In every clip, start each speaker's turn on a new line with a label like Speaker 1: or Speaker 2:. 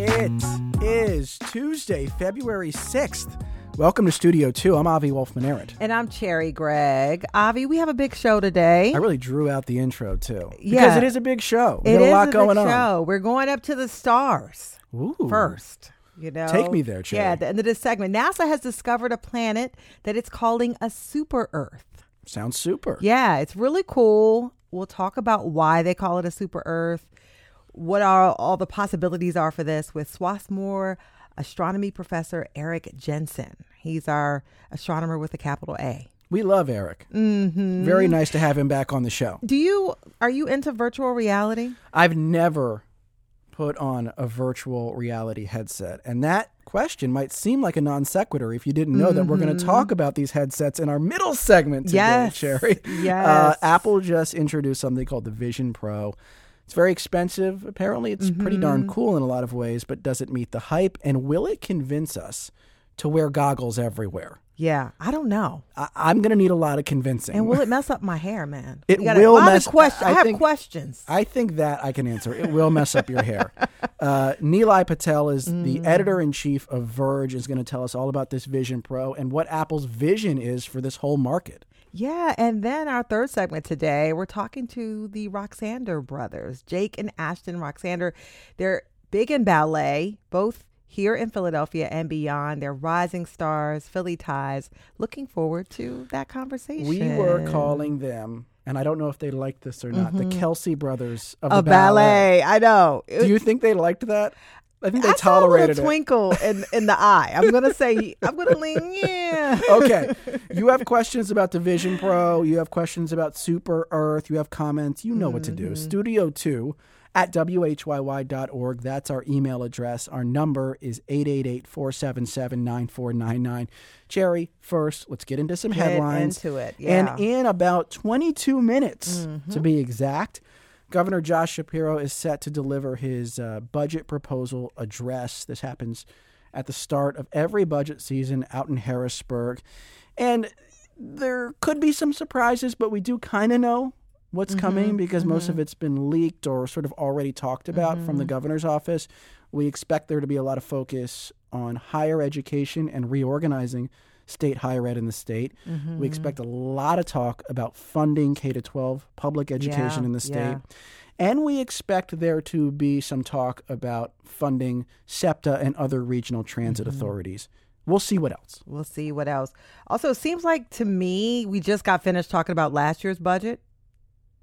Speaker 1: It is Tuesday, February 6th. Welcome to Studio 2. I'm Avi Wolfman Arent.
Speaker 2: And I'm Cherry Gregg. Avi, we have a big show today.
Speaker 1: I really drew out the intro too. Because
Speaker 2: Yeah.
Speaker 1: it is a big show. We
Speaker 2: It
Speaker 1: got a
Speaker 2: is
Speaker 1: lot
Speaker 2: a
Speaker 1: going
Speaker 2: big
Speaker 1: on.
Speaker 2: show. We're going up to the stars
Speaker 1: Ooh.
Speaker 2: first. You know,
Speaker 1: Take me there, Cherry.
Speaker 2: Yeah, at the end of this segment, NASA has discovered a planet that it's calling a super Earth.
Speaker 1: Sounds super.
Speaker 2: Yeah, it's really cool. We'll talk about why they call it a super Earth, what are all the possibilities are for this with Swarthmore astronomy professor Eric Jensen. He's our astronomer with a capital A.
Speaker 1: We love Eric. Mm-hmm. Very nice to have him back on the show.
Speaker 2: Do you are you into virtual reality?
Speaker 1: I've never put on a virtual reality headset. And that question might seem like a non sequitur if you didn't know that we're going to talk about these headsets in our middle segment today,
Speaker 2: Yes.
Speaker 1: Cherry.
Speaker 2: Yes.
Speaker 1: Uh, Apple just introduced something called the Vision Pro. It's very expensive. Apparently, it's pretty darn cool in a lot of ways, but does it meet the hype? And will it convince us to wear goggles everywhere?
Speaker 2: Yeah, I don't know.
Speaker 1: I- I'm going to need a lot of convincing.
Speaker 2: And will it mess up my hair, man?
Speaker 1: It
Speaker 2: got a
Speaker 1: will mess-
Speaker 2: questions.
Speaker 1: I
Speaker 2: I, have
Speaker 1: think-
Speaker 2: questions.
Speaker 1: I think that I can answer. It will mess up your hair. Uh, Nilay Patel is
Speaker 2: Mm.
Speaker 1: the editor in chief of Verge, is going to tell us all about this Vision Pro and what Apple's vision is for this whole market.
Speaker 2: Yeah, and then our third segment today, we're talking to the Roxander brothers, Jake and Ashton Roxander. They're big in ballet, both here in Philadelphia and beyond. They're rising stars, Philly ties. Looking forward to that conversation.
Speaker 1: We were calling them, and I don't know if they liked this or not, the Kelce brothers of
Speaker 2: Mm-hmm. a
Speaker 1: the ballet.
Speaker 2: ballet. I know.
Speaker 1: Do you think they liked that? I think they
Speaker 2: I saw a twinkle in, in the eye. I'm gonna say I'm gonna lean yeah.
Speaker 1: okay. You have questions about the Vision Pro. You have questions about Super Earth. You have comments. You know what to
Speaker 2: Mm-hmm.
Speaker 1: do. Studio 2 at whyy.org. That's our email address. Our number is 888 477 9499. Cherry, first, let's get into some
Speaker 2: Get
Speaker 1: headlines.
Speaker 2: into it, yeah. Mm-hmm.
Speaker 1: And in about 22 minutes, to be exact, Governor Josh Shapiro is set to deliver his uh, budget proposal address. This happens at the start of every budget season out in Harrisburg. And there could be some surprises, but we do kind of know what's
Speaker 2: Mm-hmm,
Speaker 1: coming because most of it's been leaked or sort of already talked about from
Speaker 2: Mm-hmm.
Speaker 1: the governor's office. We expect there to be a lot of focus on higher education and reorganizing state higher ed in the state.
Speaker 2: Mm-hmm.
Speaker 1: We expect a lot of talk about funding K to 12 public education
Speaker 2: Yeah,
Speaker 1: in the state.
Speaker 2: yeah.
Speaker 1: And we expect there to be some talk about funding SEPTA and other regional transit
Speaker 2: Mm-hmm.
Speaker 1: authorities. We'll see what else.
Speaker 2: We'll see what else. Also, it seems like to me we just got finished talking about last year's budget.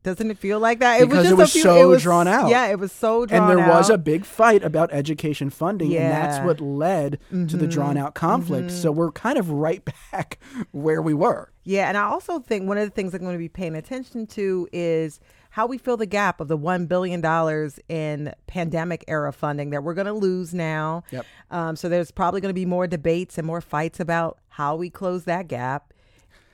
Speaker 2: Doesn't it feel like that?
Speaker 1: Because
Speaker 2: just
Speaker 1: it
Speaker 2: a
Speaker 1: was
Speaker 2: few-
Speaker 1: so
Speaker 2: it was-
Speaker 1: drawn out.
Speaker 2: Yeah, it was so drawn out.
Speaker 1: and there
Speaker 2: out.
Speaker 1: was a big fight about education funding, and that's
Speaker 2: Yeah. Mm-hmm.
Speaker 1: what led to the drawn out conflict. So we're kind of right back where we were.
Speaker 2: Yeah, and I also think one of the things I'm going to be paying attention to is how we fill the gap of the $1 billion in pandemic era funding that we're going to lose now.
Speaker 1: Yep.
Speaker 2: Um, so there's probably going to be more debates and more fights about how we close that gap.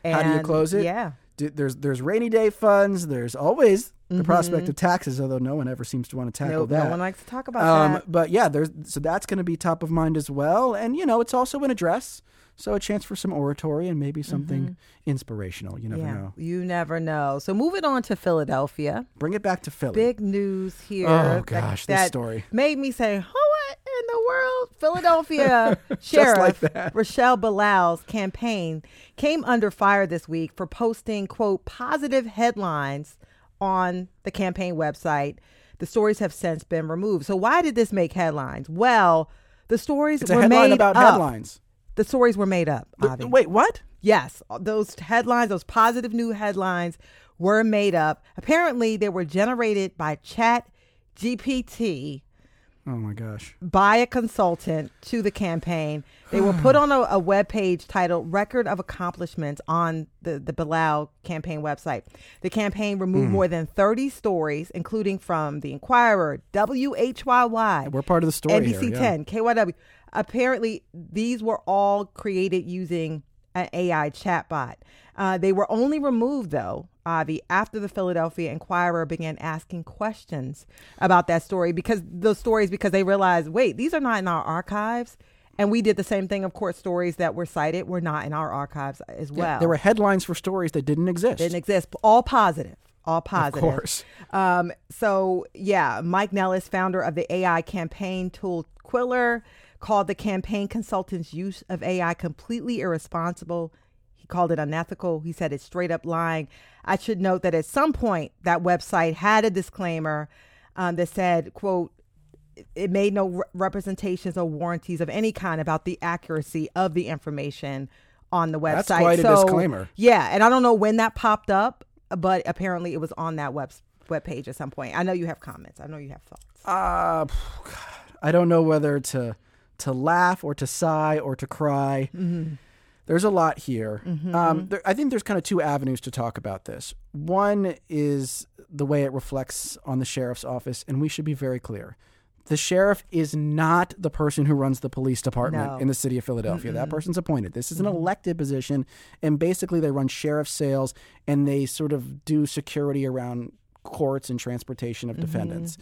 Speaker 1: How do you close it?
Speaker 2: Yeah.
Speaker 1: There's there's rainy day funds. There's always the
Speaker 2: Mm-hmm.
Speaker 1: prospect of taxes, although no one ever seems to want to tackle
Speaker 2: No,
Speaker 1: that.
Speaker 2: no one likes to talk about
Speaker 1: Um,
Speaker 2: that.
Speaker 1: but yeah, there's so that's going to be top of mind as well, and you know it's also an address, so a chance for some oratory and maybe something inspirational. You never
Speaker 2: Mm-hmm. Yeah,
Speaker 1: know.
Speaker 2: you never know. So moving on to Philadelphia,
Speaker 1: Bring it back to Philly.
Speaker 2: big news here.
Speaker 1: Oh,
Speaker 2: that-
Speaker 1: gosh, this
Speaker 2: that
Speaker 1: story.
Speaker 2: made me say, "What in the world?" Philadelphia Sheriff
Speaker 1: like.
Speaker 2: Rochelle Bilal's campaign came under fire this week for posting quote positive headlines on the campaign website. The stories have since been removed. So why did this make headlines? Well, the stories
Speaker 1: it's
Speaker 2: were made
Speaker 1: about
Speaker 2: up.
Speaker 1: headlines.
Speaker 2: The stories were made up. Avi.
Speaker 1: Wait, what?
Speaker 2: Yes, those headlines, those positive new headlines were made up. Apparently, they were generated by Chat GPT
Speaker 1: Oh my gosh.
Speaker 2: by a consultant to the campaign. They were put on a, a web page titled Record of Accomplishments on the, the Bilal campaign website. The campaign removed more than 30 stories, including from The Inquirer, WHYY,
Speaker 1: We're part of the story
Speaker 2: NBC
Speaker 1: here. yeah.
Speaker 2: 10, KYW. Apparently, these were all created using an AI chatbot. Uh, they were only removed, though, Avi, after the Philadelphia Inquirer began asking questions about that story because those stories, because they realized, wait, these are not in our archives. And we did the same thing, of course, stories that were cited were not in our archives as well.
Speaker 1: There were headlines for stories that didn't exist.
Speaker 2: didn't exist, all positive. all positive.
Speaker 1: Of course.
Speaker 2: Um, so yeah, Mike Nellis, founder of the AI campaign tool Quiller, called the campaign consultant's use of AI completely irresponsible. Called it unethical. He said it's straight up lying. I should note that at some point that website had a disclaimer um, that said, "quote." It made no re- representations or warranties of any kind about the accuracy of the information on the website.
Speaker 1: That's quite a
Speaker 2: So,
Speaker 1: disclaimer.
Speaker 2: Yeah, and I don't know when that popped up, but apparently it was on that web web page at some point. I know you have comments. I know you have thoughts.
Speaker 1: Uh, I don't know whether to to laugh or to sigh or to cry. There's a lot here. Um, there, I think there's kind of two avenues to talk about this. One is the way it reflects on the sheriff's office, and we should be very clear. The sheriff is not the person who runs the police department
Speaker 2: No.
Speaker 1: in the city of Philadelphia. That person's appointed. This is an elected position, and basically they run sheriff sales and they sort of do security around courts and transportation of defendants.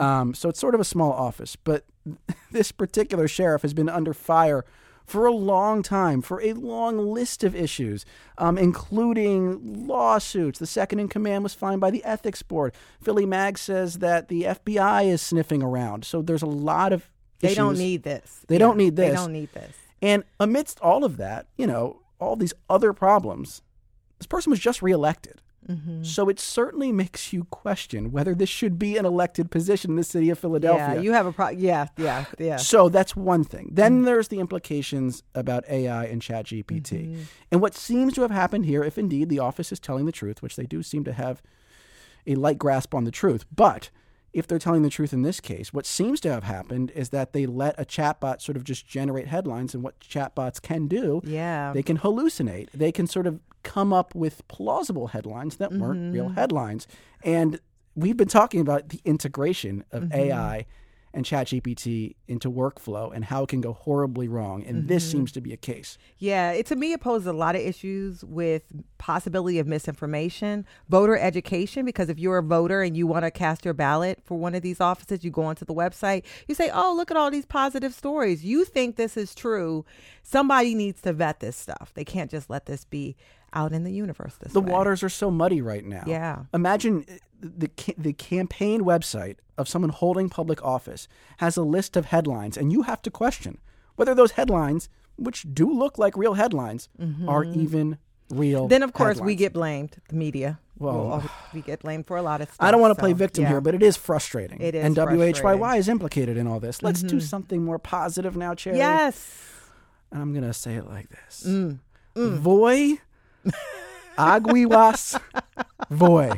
Speaker 1: Um, so it's sort of a small office, but this particular sheriff has been under fire for a long time for a long list of issues, um, including lawsuits. The second in command was fined by the ethics board. Philly Mag says that the FBI is sniffing around. So there's a lot of
Speaker 2: They don't need this.
Speaker 1: They don't need this.
Speaker 2: They don't need this.
Speaker 1: And amidst all of that, you know, all these other problems, this person was just reelected.
Speaker 2: Mm-hmm.
Speaker 1: So it certainly makes you question whether this should be an elected position in the city of Philadelphia.
Speaker 2: Yeah, you have a pro. Yeah, yeah, yeah.
Speaker 1: So that's one thing. Then
Speaker 2: Mm-hmm.
Speaker 1: there's the implications about AI and ChatGPT. And what seems to have happened here, if indeed the office is telling the truth, which they do seem to have a light grasp on the truth, but if they're telling the truth in this case, what seems to have happened is that they let a chatbot sort of just generate headlines. And what chatbots can do,
Speaker 2: Yeah.
Speaker 1: they can hallucinate. They can sort of come up with plausible headlines that weren't real mm-hmm. headlines. And we've been talking about the integration of mm-hmm. AI and ChatGPT into workflow and how it can go horribly wrong. And this mm-hmm. seems to be a case.
Speaker 2: Yeah, it, to me, it poses a lot of issues with possibility of misinformation, voter education. Because if you're a voter and you want to cast your ballot for one of these offices, you go onto the website, you say, "Oh, look at all these positive stories. You think this is true? Somebody needs to vet this stuff. They can't just let this be out in the universe this
Speaker 1: The
Speaker 2: way."
Speaker 1: waters are so muddy right now.
Speaker 2: Yeah.
Speaker 1: Imagine uh, the the campaign website of someone holding public office has a list of headlines, and you have to question whether those headlines, which do look like real headlines, are even real.
Speaker 2: Mm-hmm. Then, of course, we get blamed. The media.
Speaker 1: Well,
Speaker 2: We'll we get blamed for a lot of stuff.
Speaker 1: I don't want to play victim
Speaker 2: yeah.
Speaker 1: here, but it is frustrating.
Speaker 2: It is
Speaker 1: and WHYY.
Speaker 2: Mm-hmm.
Speaker 1: is implicated in all this. Let's do something more positive now, Cherry.
Speaker 2: yes.
Speaker 1: And I'm gonna say it like this:
Speaker 2: Mm.
Speaker 1: Voy, aguilas, voy.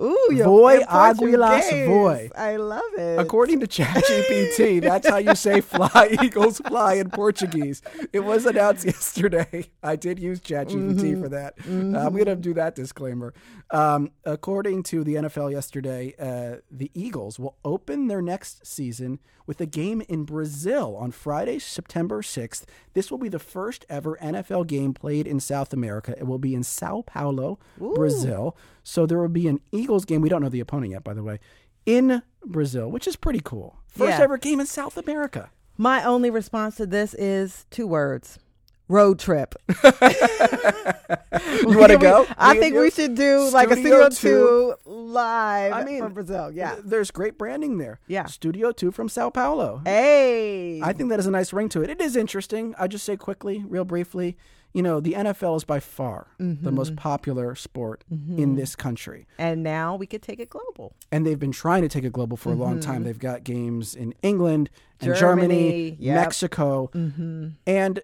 Speaker 2: Ooh, your
Speaker 1: Voy Aguilas voy.
Speaker 2: I love it.
Speaker 1: According to ChatGPT, that's how you say fly, eagles fly in Portuguese. It was announced yesterday. I did use ChatGPT
Speaker 2: Mm-hmm.
Speaker 1: for that. I'm going to do that disclaimer. Um, according to the NFL yesterday, uh, the Eagles will open their next season with a game in Brazil on Friday, September 6th. This will be the first ever NFL game played in South America. It will be in Sao Paulo, Brazil. So there will be an Eagles game. We don't know the opponent yet, by the way, in Brazil, which is pretty cool. First
Speaker 2: Yeah.
Speaker 1: ever game in South America.
Speaker 2: My only response to this is two words. Road trip.
Speaker 1: You want to go?
Speaker 2: I think we should do like a
Speaker 1: Studio
Speaker 2: Studio 2 live
Speaker 1: I mean,
Speaker 2: from Brazil. Yeah.
Speaker 1: There's great branding there.
Speaker 2: Yeah.
Speaker 1: Studio 2 from Sao Paulo.
Speaker 2: Hey.
Speaker 1: I think that is a nice ring to it. It is interesting. I just say quickly, real briefly, you know, the NFL is by far the
Speaker 2: Mm-hmm.
Speaker 1: most popular sport in this country.
Speaker 2: and now we could take it global.
Speaker 1: And they've been trying to take it global for a long time. They've got games in England and Germany,
Speaker 2: Mm-hmm. Germany, yep.
Speaker 1: Mexico.
Speaker 2: Mm-hmm.
Speaker 1: And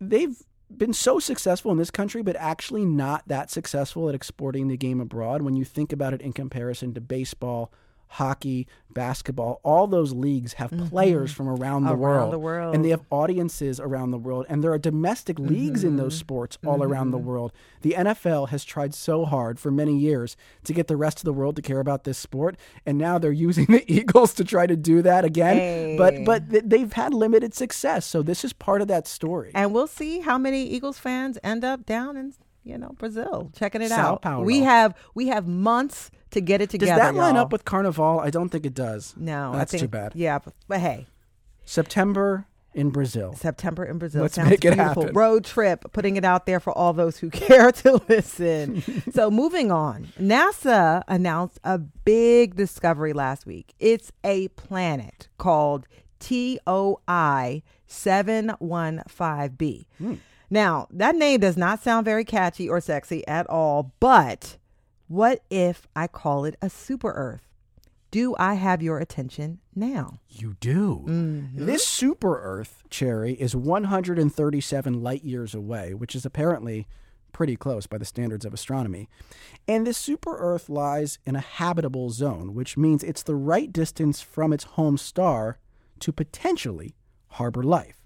Speaker 1: they've been so successful in this country, but actually not that successful at exporting the game abroad. When you think about it in comparison to baseball, hockey, basketball, all those leagues have players from around the
Speaker 2: Mm-hmm. Around
Speaker 1: world.
Speaker 2: the world.
Speaker 1: And they have audiences around the world. And there are domestic leagues in
Speaker 2: Mm-hmm.
Speaker 1: those sports all around the world. The NFL has tried so hard for many years to get the rest of the world to care about this sport. And now they're using the Eagles to try to do that again. But but th- they've had limited success. So this is part of that story.
Speaker 2: And we'll see how many Eagles fans end up down in you know Brazil checking it
Speaker 1: Sao
Speaker 2: out.
Speaker 1: Paulo.
Speaker 2: We have we have months to get it together.
Speaker 1: Does that line
Speaker 2: y'all.
Speaker 1: up with Carnival? I don't think it does.
Speaker 2: No,
Speaker 1: that's
Speaker 2: think,
Speaker 1: too bad.
Speaker 2: Yeah, but, but hey,
Speaker 1: September in Brazil.
Speaker 2: September in Brazil.
Speaker 1: Let's
Speaker 2: Sounds
Speaker 1: make it
Speaker 2: beautiful.
Speaker 1: happen.
Speaker 2: Road trip, putting it out there for all those who care to listen. so, moving on, NASA announced a big discovery last week. It's a planet called TOI 715b. Now, that name does not sound very catchy or sexy at all, but what if I call it a super Earth? Do I have your attention now?
Speaker 1: You do.
Speaker 2: Mm-hmm.
Speaker 1: This super Earth, Cherry, is 137 light years away, which is apparently pretty close by the standards of astronomy. And this super Earth lies in a habitable zone, which means it's the right distance from its home star to potentially harbor life.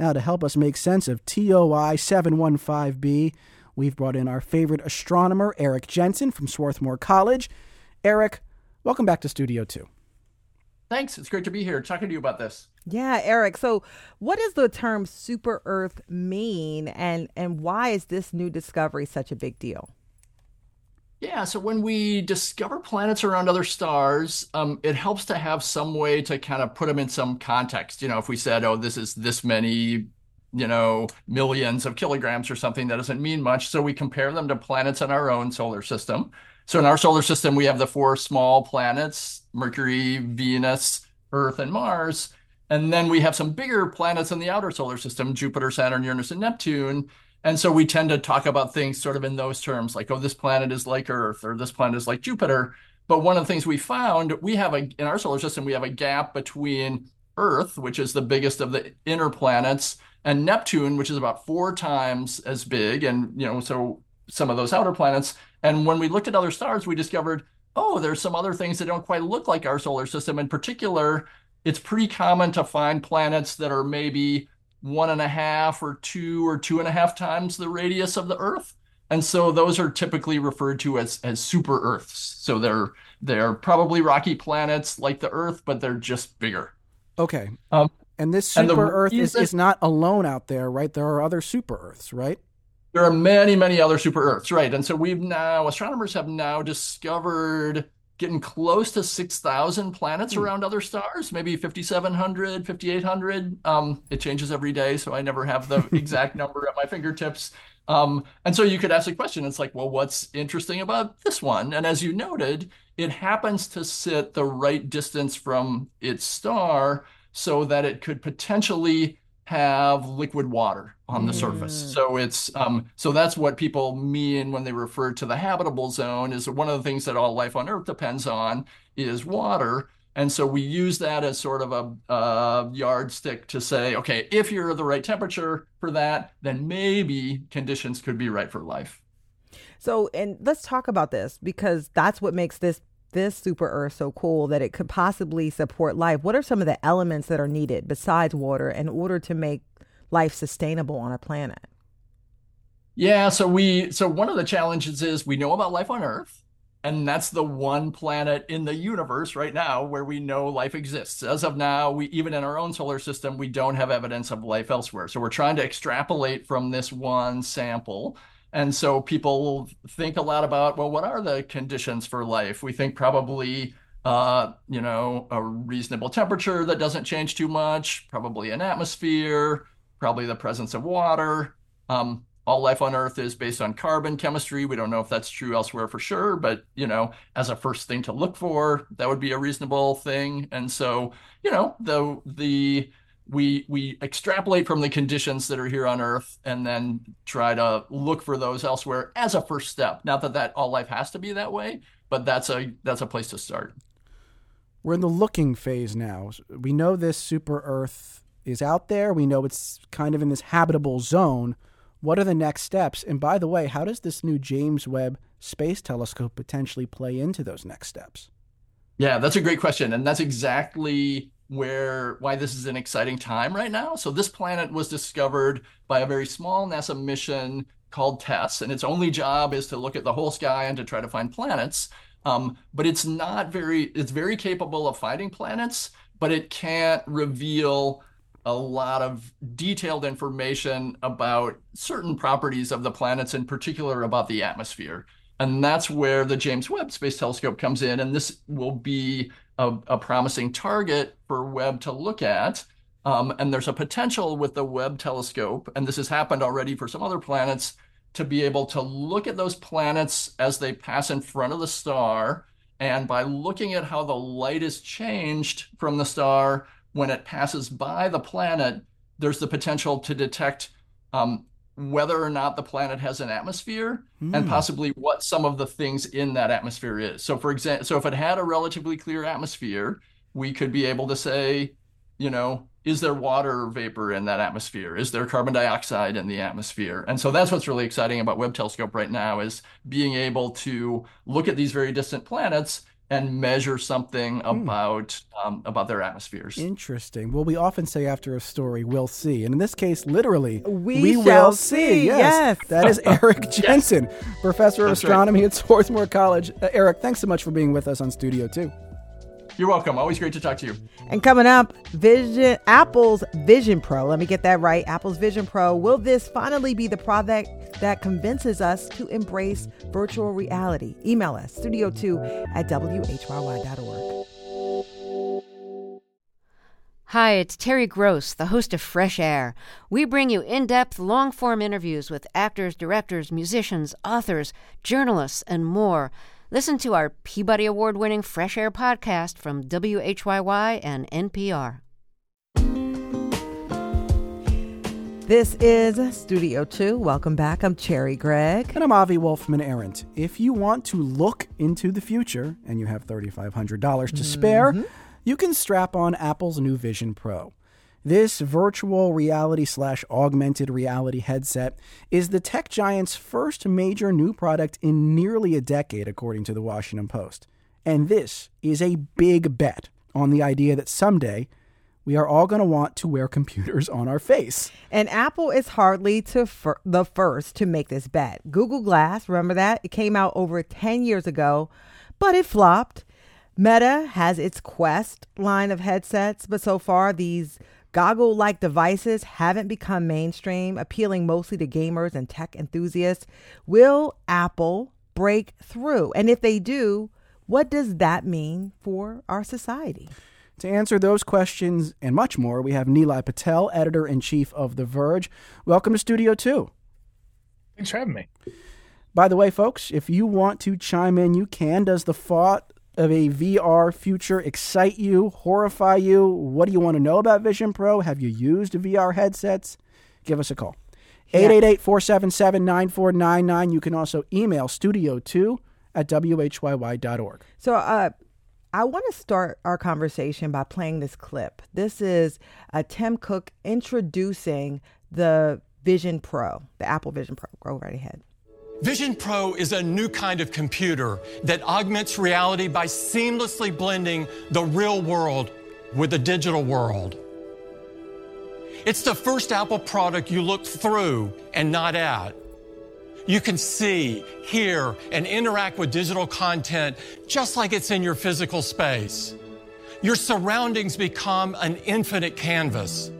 Speaker 1: Now, to help us make sense of TOI 715b, we've brought in our favorite astronomer, Eric Jensen from Swarthmore College. Eric, welcome back to Studio 2.
Speaker 3: Thanks. It's great to be here talking to you about this.
Speaker 2: Yeah, Eric. So, what does the term super Earth mean, and and why is this new discovery such a big deal?
Speaker 3: Yeah, so when we discover planets around other stars, um, it helps to have some way to kind of put them in some context. You know, if we said, oh, this is this many, you know, millions of kilograms or something, that doesn't mean much. So we compare them to planets in our own solar system. So in our solar system, we have the four small planets Mercury, Venus, Earth, and Mars. And then we have some bigger planets in the outer solar system Jupiter, Saturn, Uranus, and Neptune. And so we tend to talk about things sort of in those terms, like, oh, this planet is like Earth or this planet is like Jupiter. But one of the things we found, we have a, in our solar system, we have a gap between Earth, which is the biggest of the inner planets, and Neptune, which is about four times as big. And, you know, so some of those outer planets. And when we looked at other stars, we discovered, oh, there's some other things that don't quite look like our solar system. In particular, it's pretty common to find planets that are maybe one and a half or two or two and a half times the radius of the Earth. And so those are typically referred to as, as super Earths. So they're they're probably rocky planets like the Earth, but they're just bigger.
Speaker 1: Okay.
Speaker 3: Um,
Speaker 1: and this
Speaker 3: and
Speaker 1: super Earth is, is not alone out there, right? There are other super Earths, right?
Speaker 3: There are many, many other super Earths, right? And so we've now, astronomers have now discovered getting close to 6,000 planets around other stars, maybe 5,700, 5,800. Um, it changes every day, so I never have the exact number at my fingertips. Um, and so you could ask a question, it's like, well, what's interesting about this one? And as you noted, it happens to sit the right distance from its star so that it could potentially have liquid water on the surface. So it's um, so that's what people mean when they refer to the habitable zone. Is one of the things that all life on Earth depends on is water. And so we use that as sort of a, a yardstick to say, okay, if you're the right temperature for that, then maybe conditions could be right for life.
Speaker 2: So, and let's talk about this because that's what makes this this super Earth so cool that it could possibly support life. What are some of the elements that are needed besides water in order to make life sustainable on a planet?
Speaker 3: Yeah, so we so one of the challenges is we know about life on Earth, and that's the one planet in the universe right now where we know life exists. As of now, we even in our own solar system, we don't have evidence of life elsewhere. So we're trying to extrapolate from this one sample. And so people think a lot about, well, what are the conditions for life? We think probably uh, you know, a reasonable temperature that doesn't change too much, probably an atmosphere, probably the presence of water. Um, all life on Earth is based on carbon chemistry. We don't know if that's true elsewhere for sure, but you know, as a first thing to look for, that would be a reasonable thing. And so, you know, the the we we extrapolate from the conditions that are here on Earth and then try to look for those elsewhere as a first step. Not that that all life has to be that way, but that's a that's a place to start.
Speaker 1: We're in the looking phase now. We know this super Earth is out there. We know it's kind of in this habitable zone. What are the next steps? And by the way, how does this new James Webb Space Telescope potentially play into those next steps?
Speaker 3: Yeah, that's a great question. And that's exactly where why this is an exciting time right now. So this planet was discovered by a very small NASA mission called TESS, and its only job is to look at the whole sky and to try to find planets. Um, but it's not very, it's very capable of finding planets, but it can't reveal a lot of detailed information about certain properties of the planets, in particular about the atmosphere. And that's where the James Webb Space Telescope comes in. And this will be a, a promising target for Webb to look at. Um, and there's a potential with the Webb telescope, and this has happened already for some other planets, to be able to look at those planets as they pass in front of the star. And by looking at how the light is changed from the star when it passes by the planet, there's the potential to detect um, whether or not the planet has an atmosphere mm. and hmm. possibly what some of the things in that atmosphere is. So, for example, so if it had a relatively clear atmosphere, we could be able to say, you know, is there water vapor in that atmosphere? Is there carbon dioxide in the atmosphere? And so that's what's really exciting about Webb Telescope right now is being able to look at these very distant planets and measure something hmm. about um, about their atmospheres.
Speaker 1: Interesting. Well, we often say after a story, "We'll see," and in this case, literally,
Speaker 2: we, we will see.
Speaker 1: Yes.
Speaker 2: yes.
Speaker 1: that is Eric Jensen, yes. professor of That's astronomy right. at Swarthmore College. Uh, Eric, thanks so much for being with us on Studio Two.
Speaker 3: You're welcome. Always great to talk to you.
Speaker 2: And coming up, Vision Apple's Vision Pro. Let me get that right. Apple's Vision Pro. Will this finally be the product that convinces us to embrace virtual reality? Email us studio2 at whyy.org.
Speaker 4: Hi, it's Terry Gross, the host of Fresh Air. We bring you in depth, long form interviews with actors, directors, musicians, authors, journalists, and more. Listen to our Peabody Award winning Fresh Air podcast from WHYY and NPR.
Speaker 2: This is Studio 2. Welcome back. I'm Cherry Gregg.
Speaker 1: And I'm Avi Wolfman Arent. If you want to look into the future and you have $3,500 to spare, mm-hmm. you can strap on Apple's new Vision Pro. This virtual reality slash augmented reality headset is the tech giant's first major new product in nearly a decade, according to the Washington Post. And this is a big bet on the idea that someday we are all going to want to wear computers on our face.
Speaker 2: And Apple is hardly fir- the first to make this bet. Google Glass, remember that? It came out over 10 years ago, but it flopped. Meta has its Quest line of headsets, but so far these Goggle like devices haven't become mainstream, appealing mostly to gamers and tech enthusiasts. Will Apple break through? And if they do, what does that mean for our society?
Speaker 1: To answer those questions and much more, we have Nilay Patel, editor in chief of The Verge. Welcome to Studio 2.
Speaker 5: Thanks for having me.
Speaker 1: By the way, folks, if you want to chime in, you can. Does the thought of a VR future excite you, horrify you? What do you want to know about Vision Pro? Have you used VR headsets? Give us a call. 888 477 9499. You can also email studio2 at whyy.org.
Speaker 2: So, uh, I want to start our conversation by playing this clip. This is uh, Tim Cook introducing the Vision Pro, the Apple Vision Pro. Go right ahead.
Speaker 6: Vision Pro is a new kind of computer that augments reality by seamlessly blending the real world with the digital world. It's the first Apple product you look through and not at. You can see, hear, and interact with digital content just like it's in your physical space. Your surroundings become an infinite canvas.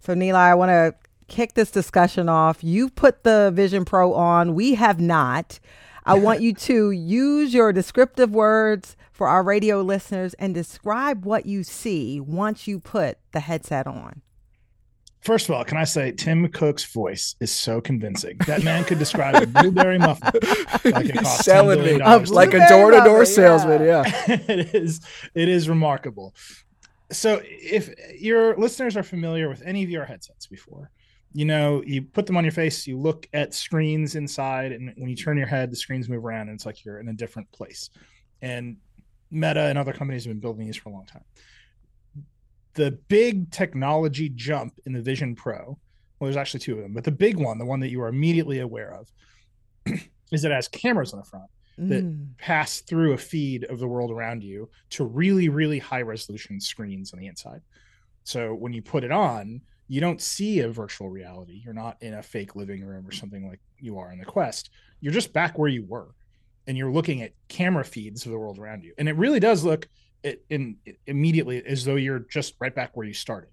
Speaker 2: So, Nilay, I want to kick this discussion off. You put the Vision Pro on, we have not. I want you to use your descriptive words for our radio listeners and describe what you see once you put the headset on.
Speaker 5: First of all, can I say Tim Cook's voice is so convincing. That man could describe a blueberry muffin like it costs selling me
Speaker 1: like a door-to-door salesman. Yeah,
Speaker 5: it is. It is remarkable. So, if your listeners are familiar with any of your headsets before, you know, you put them on your face, you look at screens inside, and when you turn your head, the screens move around, and it's like you're in a different place. And Meta and other companies have been building these for a long time. The big technology jump in the Vision Pro, well, there's actually two of them, but the big one, the one that you are immediately aware of, is that it has cameras on the front that mm. pass through a feed of the world around you to really, really high resolution screens on the inside. So when you put it on, you don't see a virtual reality. You're not in a fake living room or something like you are in the Quest. You're just back where you were, and you're looking at camera feeds of the world around you. And it really does look it, in immediately as though you're just right back where you started.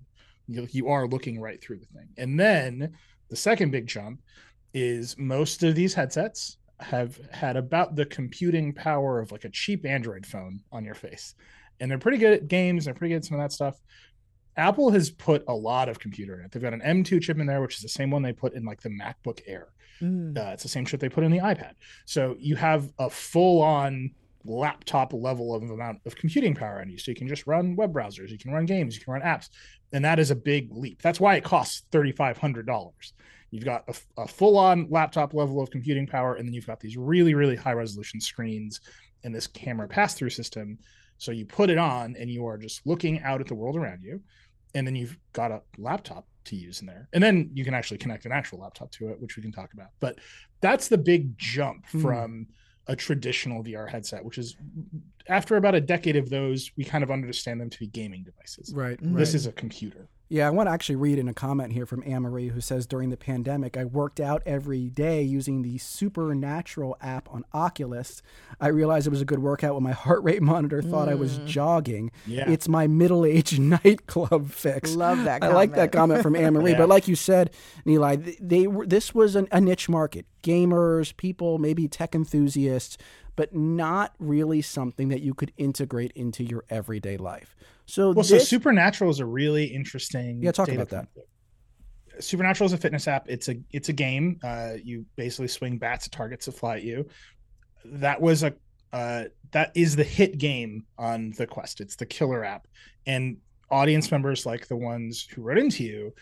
Speaker 5: You, you are looking right through the thing. And then the second big jump is most of these headsets have had about the computing power of like a cheap Android phone on your face. And they're pretty good at games, they're pretty good at some of that stuff Apple has put a lot of computer in it. They've got an M2 chip in there, which is the same one they put in like the MacBook Air. Mm. Uh, it's the same chip they put in the iPad. So you have a full on laptop level of amount of computing power on you. So you can just run web browsers, you can run games, you can run apps. And that is a big leap. That's why it costs $3,500. You've got a, a full on laptop level of computing power, and then you've got these really, really high resolution screens and this camera pass through system. So you put it on and you are just looking out at the world around you. And then you've got a laptop to use in there. And then you can actually connect an actual laptop to it, which we can talk about. But that's the big jump hmm. from a traditional VR headset, which is after about a decade of those, we kind of understand them to be gaming devices.
Speaker 1: Right.
Speaker 5: This
Speaker 1: right.
Speaker 5: is a computer.
Speaker 1: Yeah, I want to actually read in a comment here from Anne Marie who says during the pandemic, I worked out every day using the Supernatural app on Oculus. I realized it was a good workout when my heart rate monitor thought mm. I was mm. jogging. Yeah. It's my middle aged nightclub fix.
Speaker 2: Love that.
Speaker 1: I like that comment from Anne Marie. yeah. But like you said, Nilay, they, they this was an, a niche market. Gamers, people, maybe tech enthusiasts but not really something that you could integrate into your everyday life. So,
Speaker 5: well, this, so Supernatural is a really interesting.
Speaker 1: Yeah, talk about that.
Speaker 5: Supernatural is a fitness app. It's a it's a game. Uh, you basically swing bats at targets that fly at you. That was a uh, that is the hit game on the Quest. It's the killer app, and audience members like the ones who wrote into you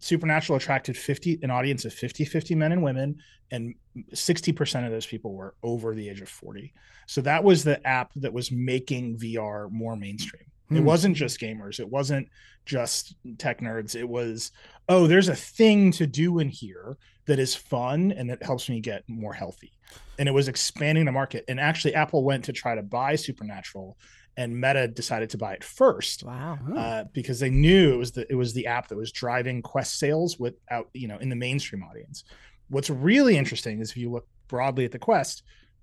Speaker 5: Supernatural attracted 50 an audience of 50 50 men and women and 60% of those people were over the age of 40. So that was the app that was making VR more mainstream. Hmm. It wasn't just gamers, it wasn't just tech nerds. It was oh, there's a thing to do in here that is fun and that helps me get more healthy. And it was expanding the market. And actually Apple went to try to buy Supernatural and Meta decided to buy it first.
Speaker 2: Wow!
Speaker 5: Uh, because they knew it was the it was the app that was driving Quest sales without you know in the mainstream audience. What's really interesting is if you look broadly at the Quest,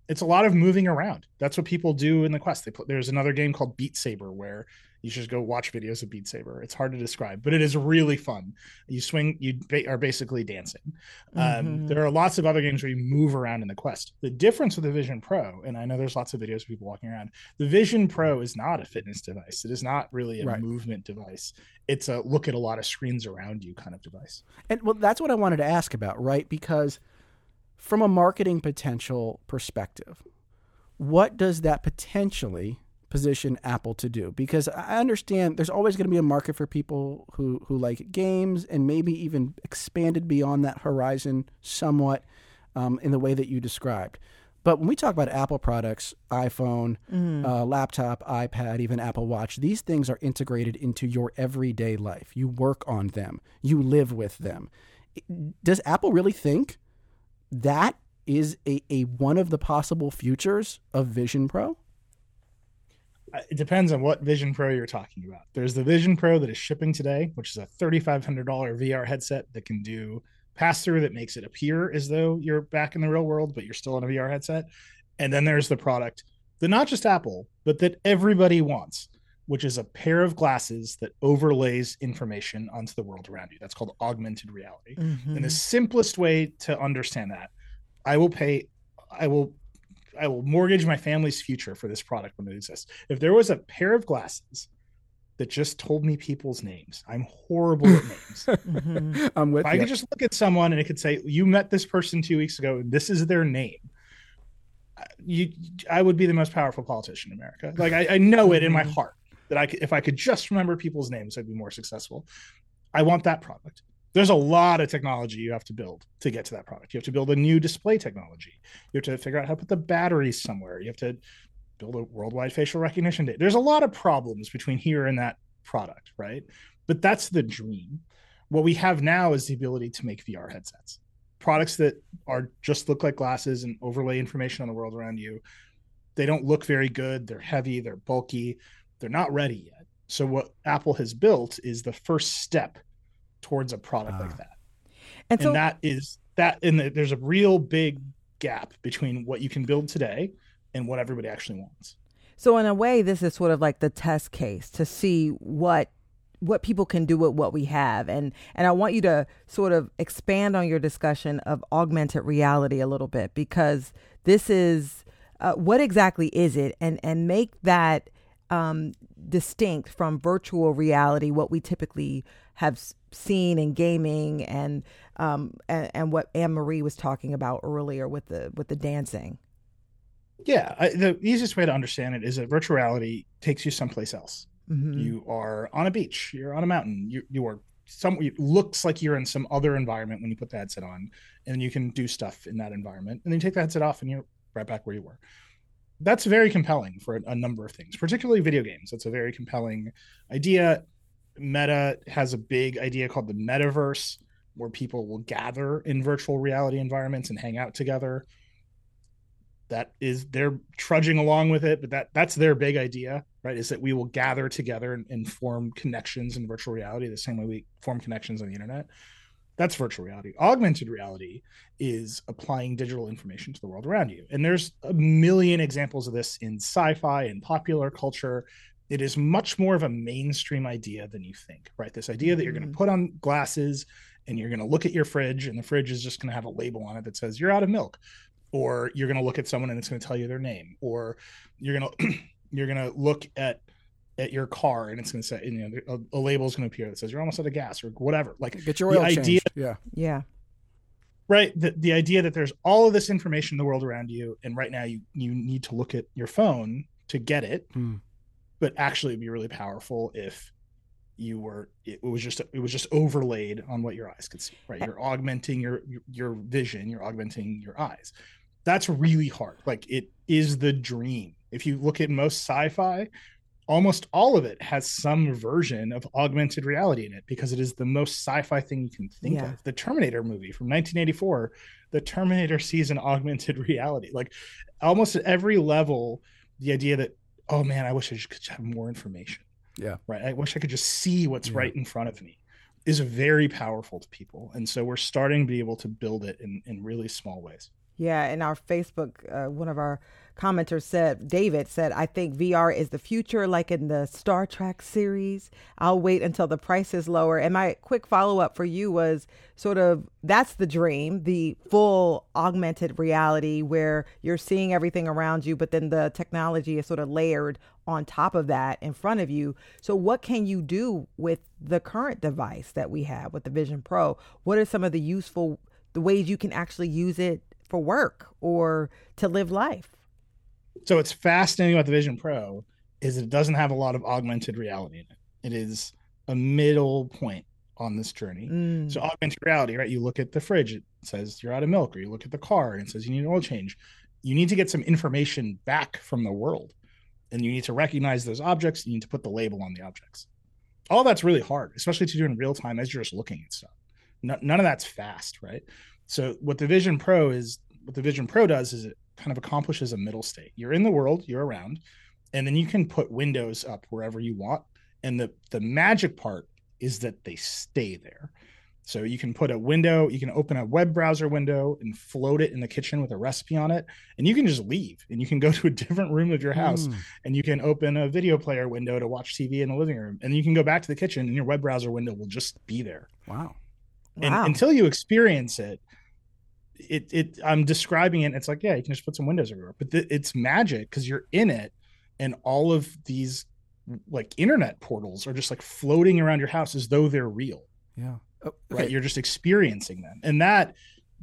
Speaker 5: it's a lot of moving around. That's what people do in the Quest. They put there's another game called Beat Saber where you should go watch videos of Beat Saber. It's hard to describe, but it is really fun. You swing, you are basically dancing. Um, mm-hmm. Um, there are lots of other games where you move around in the Quest. The difference with the Vision Pro, and I know there's lots of videos of people walking around, the Vision Pro is not a fitness device. It is not really a right. movement device. It's a look at a lot of screens around you kind of device.
Speaker 1: And well, that's what I wanted to ask about, right? Because from a marketing potential perspective, what does that potentially position Apple to do because I understand there's always going to be a market for people who who like games and maybe even expanded beyond that horizon somewhat um, in the way that you described. But when we talk about Apple products, iPhone, mm. uh, laptop, iPad, even Apple Watch, these things are integrated into your everyday life. You work on them, you live with them. Does Apple really think that is a, a one of the possible futures of Vision Pro?
Speaker 5: Uh, it depends on what Vision Pro you're talking about. There's the Vision Pro that is shipping today, which is a $3,500 VR headset that can do pass through that makes it appear as though you're back in the real world, but you're still in a VR headset. And then there's the product that not just Apple, but that everybody wants, which is a pair of glasses that overlays information onto the world around you. That's called augmented reality. Mm-hmm. And the simplest way to understand that, I will pay, I will I will mortgage my family's future for this product when it exists. If there was a pair of glasses that just told me people's names, I'm horrible at names.
Speaker 1: mm-hmm. I'm with
Speaker 5: if
Speaker 1: you.
Speaker 5: I could just look at someone and it could say, "You met this person two weeks ago. And this is their name." You, I would be the most powerful politician in America. Like I, I know it in my mm-hmm. heart that I, could, if I could just remember people's names, I'd be more successful. I want that product there's a lot of technology you have to build to get to that product. You have to build a new display technology. You have to figure out how to put the batteries somewhere. You have to build a worldwide facial recognition data. There's a lot of problems between here and that product, right? But that's the dream. What we have now is the ability to make VR headsets. Products that are just look like glasses and overlay information on the world around you. They don't look very good. They're heavy, they're bulky, they're not ready yet. So what Apple has built is the first step towards a product uh, like ah. that. And, so, that is that and the, there's a real big gap between what you can build today and what everybody actually wants.
Speaker 2: So in a way this is sort of like the test case to see what what people can do with what we have and and I want you to sort of expand on your discussion of augmented reality a little bit because this is uh, what exactly is it and and make that um, distinct from virtual reality, what we typically have seen in gaming and um, and, and what Anne Marie was talking about earlier with the with the dancing.
Speaker 5: Yeah, I, the easiest way to understand it is that virtual reality takes you someplace else.
Speaker 2: Mm-hmm.
Speaker 5: You are on a beach, you're on a mountain, you you are some it looks like you're in some other environment when you put the headset on, and you can do stuff in that environment, and then you take the headset off and you're right back where you were. That's very compelling for a, number of things, particularly video games. That's a very compelling idea. Meta has a big idea called the metaverse, where people will gather in virtual reality environments and hang out together that is they're trudging along with it but that that's their big idea right is that we will gather together and, and, form connections in virtual reality the same way we form connections on the internet that's virtual reality. Augmented reality is applying digital information to the world around you. And there's a million examples of this in sci-fi and popular culture. It is much more of a mainstream idea than you think right? This idea that you're going to mm-hmm. put on glasses and you're going to look at your fridge and the fridge is just going to have a label on it that says you're out of milk. Or you're going to look at someone and it's going to tell you their name. Or you're going to you're going to look at at your car and it's going to say you know a, a label is going to appear that says you're almost out of gas or whatever. Like
Speaker 1: get your oil the idea yeah.
Speaker 2: Yeah.
Speaker 5: Right. The, the idea that there's all of this information in the world around you and right now you you need to look at your phone to get it.
Speaker 1: Hmm.
Speaker 5: but actually it'd be really powerful if you were it was just it was just overlaid on what your eyes could see right? You're augmenting your your vision. You're augmenting your eyes. That's really hard. Like it is the dream. If you look at most sci-fi, almost all of it has some version of augmented reality in it because it is the most sci-fi thing you can think yeah. of. The Terminator movie from 1984, the Terminator sees an augmented reality. Like almost at every level, the idea that oh man, I wish I could have more information.
Speaker 1: Yeah.
Speaker 5: Right. I wish I could just see what's yeah. right in front of me is very powerful to people. And so we're starting to be able to build it in, in really small ways.
Speaker 2: Yeah, in our Facebook, uh, one of our commenters said, David said, I think VR is the future, like in the Star Trek series. I'll wait until the price is lower. And my quick follow up for you was sort of that's the dream, the full augmented reality where you're seeing everything around you, but then the technology is sort of layered on top of that in front of you. So, what can you do with the current device that we have with the Vision Pro? What are some of the useful the ways you can actually use it for work or to live life.
Speaker 5: So it's fascinating about the Vision Pro is it doesn't have a lot of augmented reality in it. It is a middle point on this journey.
Speaker 2: Mm.
Speaker 5: So augmented reality, right? You look at the fridge, it says you're out of milk, or you look at the car and it says you need an oil change. You need to get some information back from the world. And you need to recognize those objects. You need to put the label on the objects. All that's really hard, especially to do in real time as you're just looking at stuff. none of that's fast, right? So what the Vision Pro is, what the Vision Pro does is it kind of accomplishes a middle state. You're in the world, you're around, and then you can put windows up wherever you want. And the the magic part is that they stay there. So you can put a window, you can open a web browser window and float it in the kitchen with a recipe on it, and you can just leave and you can go to a different room of your house mm. and you can open a video player window to watch TV in the living room, and you can go back to the kitchen and your web browser window will just be there.
Speaker 1: Wow.
Speaker 5: And wow. until you experience it, it it I'm describing it. It's like yeah, you can just put some windows everywhere, but th- it's magic because you're in it, and all of these like internet portals are just like floating around your house as though they're real.
Speaker 1: Yeah,
Speaker 5: oh, okay. right. You're just experiencing them, and that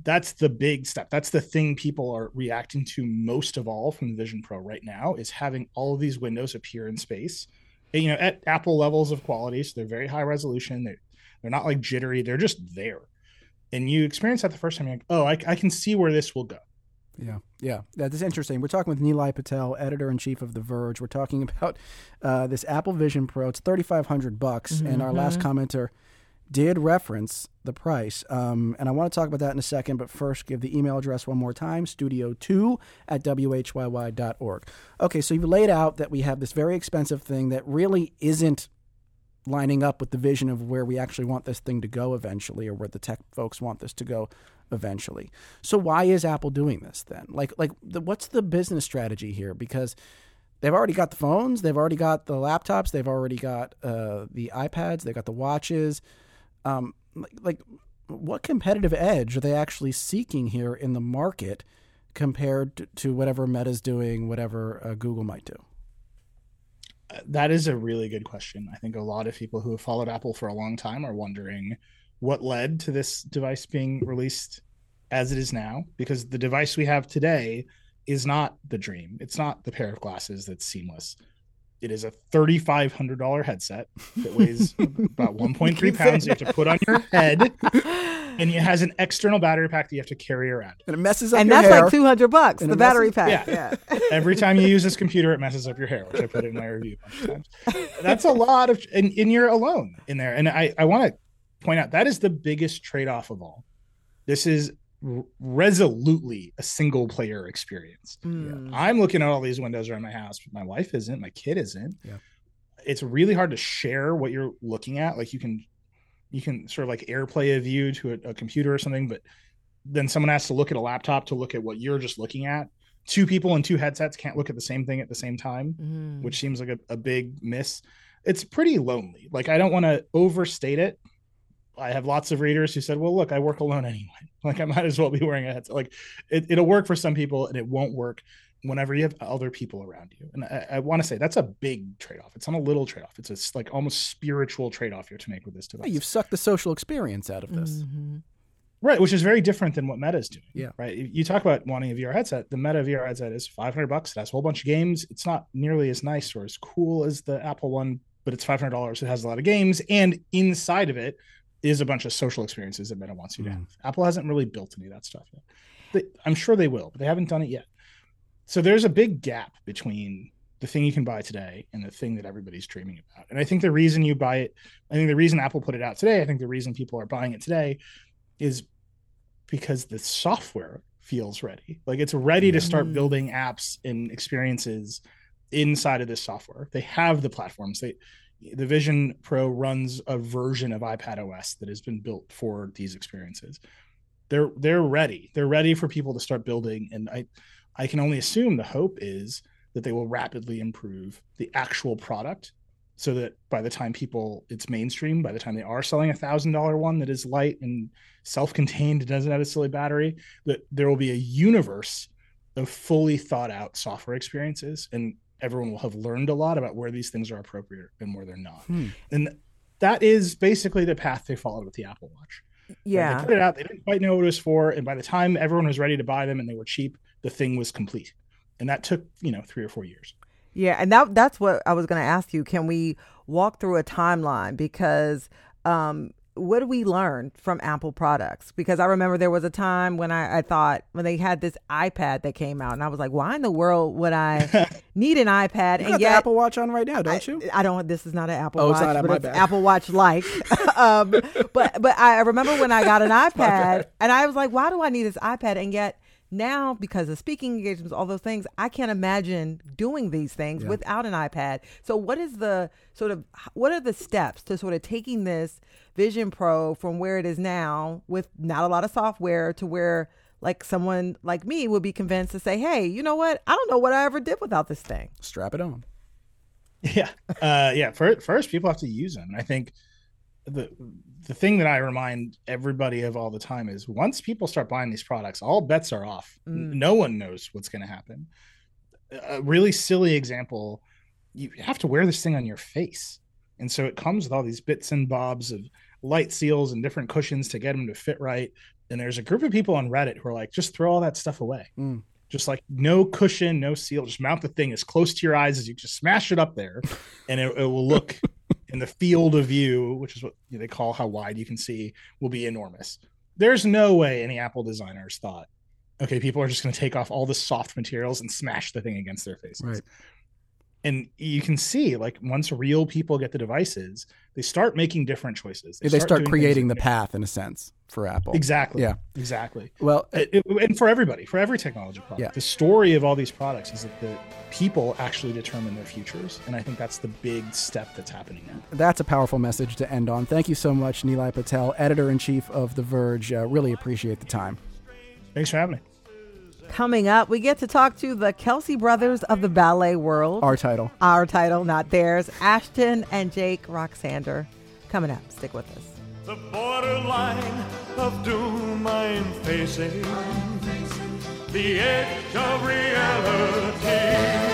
Speaker 5: that's the big step. That's the thing people are reacting to most of all from the Vision Pro right now is having all of these windows appear in space. And, you know, at Apple levels of quality, so they're very high resolution. They're they're not like jittery. They're just there and you experience that the first time, you're like, oh, I, I can see where this will go.
Speaker 1: Yeah, yeah, that's interesting. We're talking with Nilay Patel, editor in chief of The Verge. We're talking about uh, this Apple Vision Pro. It's thirty five hundred bucks, mm-hmm. and our last mm-hmm. commenter did reference the price. Um, and I want to talk about that in a second, but first, give the email address one more time studio2 at whyy.org. Okay, so you've laid out that we have this very expensive thing that really isn't lining up with the vision of where we actually want this thing to go eventually or where the tech folks want this to go eventually. So why is Apple doing this then? Like like the, what's the business strategy here because they've already got the phones, they've already got the laptops, they've already got uh, the iPads, they've got the watches. Um, like, like what competitive edge are they actually seeking here in the market compared to, to whatever Meta's doing, whatever uh, Google might do?
Speaker 5: That is a really good question. I think a lot of people who have followed Apple for a long time are wondering what led to this device being released as it is now, because the device we have today is not the dream. It's not the pair of glasses that's seamless. It is a $3,500 headset that weighs about 1.3 pounds. You have to put on your head, and it has an external battery pack that you have to carry around.
Speaker 1: And it messes up
Speaker 2: and
Speaker 1: your
Speaker 2: that's
Speaker 1: hair.
Speaker 2: like 200 bucks,
Speaker 1: And
Speaker 2: the battery
Speaker 1: messes-
Speaker 2: pack.
Speaker 5: Yeah.
Speaker 2: Yeah.
Speaker 5: Every time you use this computer, it messes up your hair, which I put in my review a bunch of times. That's a lot of, and, and you're alone in there. And I, I want to point out that is the biggest trade off of all. This is r- resolutely a single player experience.
Speaker 2: Mm.
Speaker 5: I'm looking at all these windows around my house, but my wife isn't, my kid isn't.
Speaker 1: Yeah.
Speaker 5: It's really hard to share what you're looking at. Like you can, you can sort of like airplay a view to a, a computer or something, but then someone has to look at a laptop to look at what you're just looking at. Two people in two headsets can't look at the same thing at the same time,
Speaker 2: Mm.
Speaker 5: which seems like a, a big miss. It's pretty lonely. Like I don't want to overstate it. I have lots of readers who said, "Well, look, I work alone anyway. Like I might as well be wearing a headset. Like it, it'll work for some people, and it won't work whenever you have other people around you." And I, I want to say that's a big trade-off. It's not a little trade-off. It's a, like almost spiritual trade-off you have to make with this device.
Speaker 1: You've sucked the social experience out of this.
Speaker 2: Mhm.
Speaker 5: Right, which is very different than what Meta's doing.
Speaker 1: Yeah.
Speaker 5: Right. You you talk about wanting a VR headset. The Meta VR headset is 500 bucks. It has a whole bunch of games. It's not nearly as nice or as cool as the Apple one, but it's $500. It has a lot of games. And inside of it is a bunch of social experiences that Meta wants you to
Speaker 1: Mm.
Speaker 5: have. Apple hasn't really built any of that stuff yet. They, I'm sure they will, but they haven't done it yet. So there's a big gap between the thing you can buy today and the thing that everybody's dreaming about. And I think the reason you buy it, I think the reason Apple put it out today, I think the reason people are buying it today is because the software feels ready. Like it's ready to start
Speaker 2: Mm.
Speaker 5: building apps and experiences inside of this software. They have the platforms. They the Vision Pro runs a version of iPad OS that has been built for these experiences. They're they're ready. They're ready for people to start building and I I can only assume the hope is that they will rapidly improve the actual product so that by the time people it's mainstream by the time they are selling a thousand dollar one that is light and self-contained it doesn't have a silly battery that there will be a universe of fully thought out software experiences and everyone will have learned a lot about where these things are appropriate and where they're not
Speaker 1: Hmm.
Speaker 5: and that is basically the path they followed with the apple watch?
Speaker 2: Yeah.
Speaker 5: They put it out. They didn't quite know what it was for, and by the time everyone was ready to buy them and they were cheap, the thing was complete. And that took you know three or four years.
Speaker 2: Yeah, and that that's what I was going to ask you. Can we walk through a timeline because um what do we learn from Apple products? Because I remember there was a time when I, I thought when they had this iPad that came out, and I was like, why in the world would I need an iPad?
Speaker 1: You
Speaker 2: and
Speaker 1: got
Speaker 2: yet,
Speaker 1: the Apple Watch on right now, don't you?
Speaker 2: I don't. This is not an Apple
Speaker 1: Oh, it's
Speaker 2: Watch,
Speaker 1: not,
Speaker 2: but
Speaker 1: my
Speaker 2: it's
Speaker 1: bad.
Speaker 2: Apple Watch like. um, but but I remember when I got an iPad, and I was like, why do I need this iPad? And yet now, because of speaking engagements, all those things, I can't imagine doing these things
Speaker 1: Yeah.
Speaker 2: without an iPad. So what is the sort of what are the steps to sort of taking this Vision Pro from where it is now with not a lot of software to where like someone like me would be convinced to say, hey, you know what? I don't know what I ever did without this thing.
Speaker 1: Strap it on.
Speaker 5: Yeah, uh, yeah. For, first, people have to use them. And I think the the thing that I remind everybody of all the time is once people start buying these products, all bets are off.
Speaker 2: Mm.
Speaker 5: No one knows what's going to happen. A really silly example: you have to wear this thing on your face, and so it comes with all these bits and bobs of light seals and different cushions to get them to fit right. And there's a group of people on Reddit who are like, just throw all that stuff away.
Speaker 1: Mm.
Speaker 5: Just like no cushion, no seal. Just mount the thing as close to your eyes as you just smash it up there, and it, it will look in the field of view, which is what they call how wide you can see, will be enormous. There's no way any Apple designers thought, okay, people are just going to take off all the soft materials and smash the thing against their faces.
Speaker 1: Right.
Speaker 5: And you can see, like, once real people get the devices, they start making different choices.
Speaker 1: They, start,
Speaker 5: doing
Speaker 1: creating the path in a sense for Apple.
Speaker 5: Exactly.
Speaker 1: Yeah.
Speaker 5: Exactly.
Speaker 1: Well,
Speaker 5: It- it- and for everybody, for every technology product,
Speaker 1: Yeah.
Speaker 5: the story of all these products is that the people actually determine their futures, and I think that's the big step that's happening now.
Speaker 1: that's a powerful message to end on. Thank you so much, Nilay Patel, editor in chief of The Verge. Uh, really appreciate the time.
Speaker 5: Thanks for having me.
Speaker 2: Coming up, we get to talk to the Kelce brothers of the ballet world.
Speaker 1: Our title.
Speaker 2: Our title, not theirs. Ashton and Jake Roxander. Coming up. Stick with us.
Speaker 7: The borderline of doom I'm facing, the edge of reality.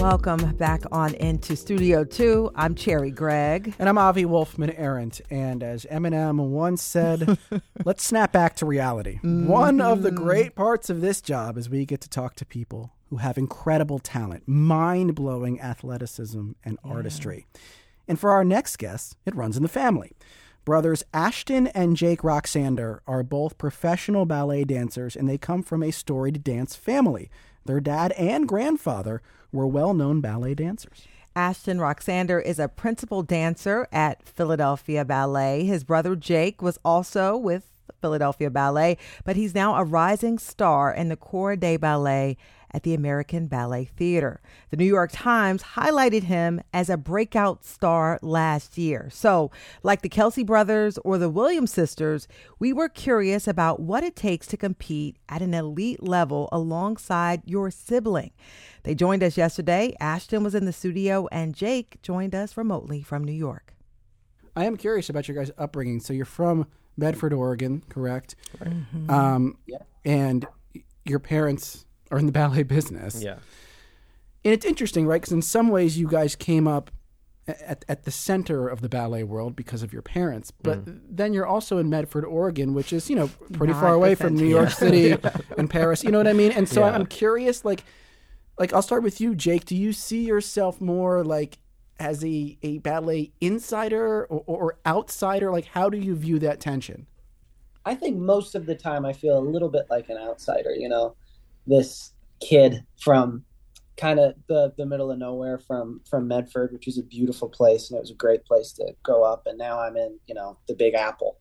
Speaker 2: Welcome back on into Studio 2. I'm Cherry Gregg.
Speaker 1: And I'm Avi Wolfman Arent. And as Eminem once said, let's snap back to reality. Mm-hmm. One of the great parts of this job is we get to talk to people who have incredible talent, mind blowing athleticism, and yeah. artistry. And for our next guest, it runs in the family. Brothers Ashton and Jake Roxander are both professional ballet dancers, and they come from a storied dance family. Their dad and grandfather were well known ballet dancers.
Speaker 2: Ashton Roxander is a principal dancer at Philadelphia Ballet. His brother Jake was also with Philadelphia Ballet, but he's now a rising star in the Corps de Ballet at the American Ballet Theater. The New York Times highlighted him as a breakout star last year. So, like the Kelce brothers or the Williams sisters, we were curious about what it takes to compete at an elite level alongside your sibling. They joined us yesterday. Ashton was in the studio, and Jake joined us remotely from New York.
Speaker 1: I am curious about your guys' upbringing. So, you're from Medford, Oregon, correct? Mm-hmm. Um, yeah. And your parents are in the ballet business.
Speaker 8: Yeah.
Speaker 1: And it's interesting, right? Because in some ways, you guys came up at, at the center of the ballet world because of your parents. But mm. then you're also in Medford, Oregon, which is, you know, pretty Not far away from New York City and Paris. You know what I mean? And so yeah. I'm curious, like, like I'll start with you, Jake. Do you see yourself more like as a, a ballet insider or, or outsider? Like, how do you view that tension?
Speaker 9: I think most of the time I feel a little bit like an outsider, you know this kid from kind of the the middle of nowhere from from Medford, which is a beautiful place and it was a great place to grow up. And now I'm in you know the Big Apple.